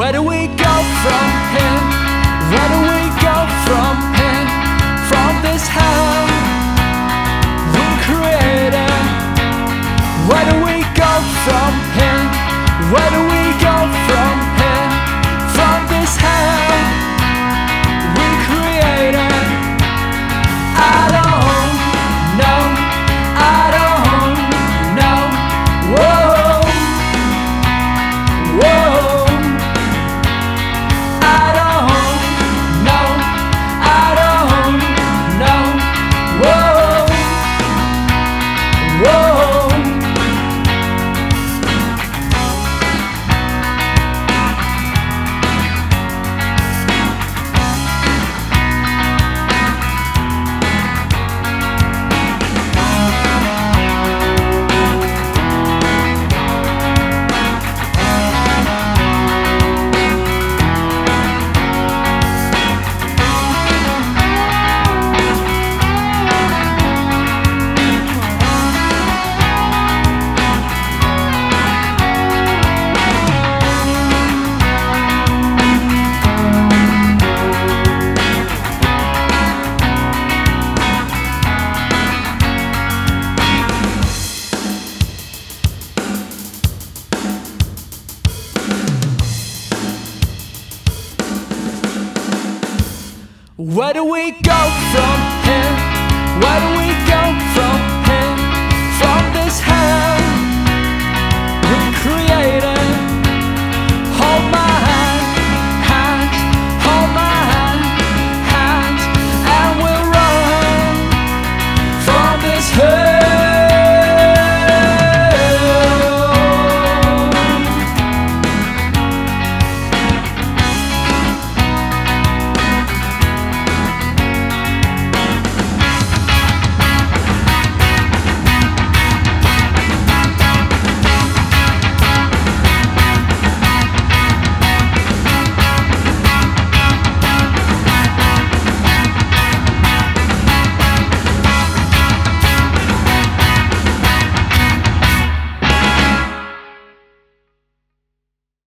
Where do we go from here? Where do we go from Where do we go from here? Where do we go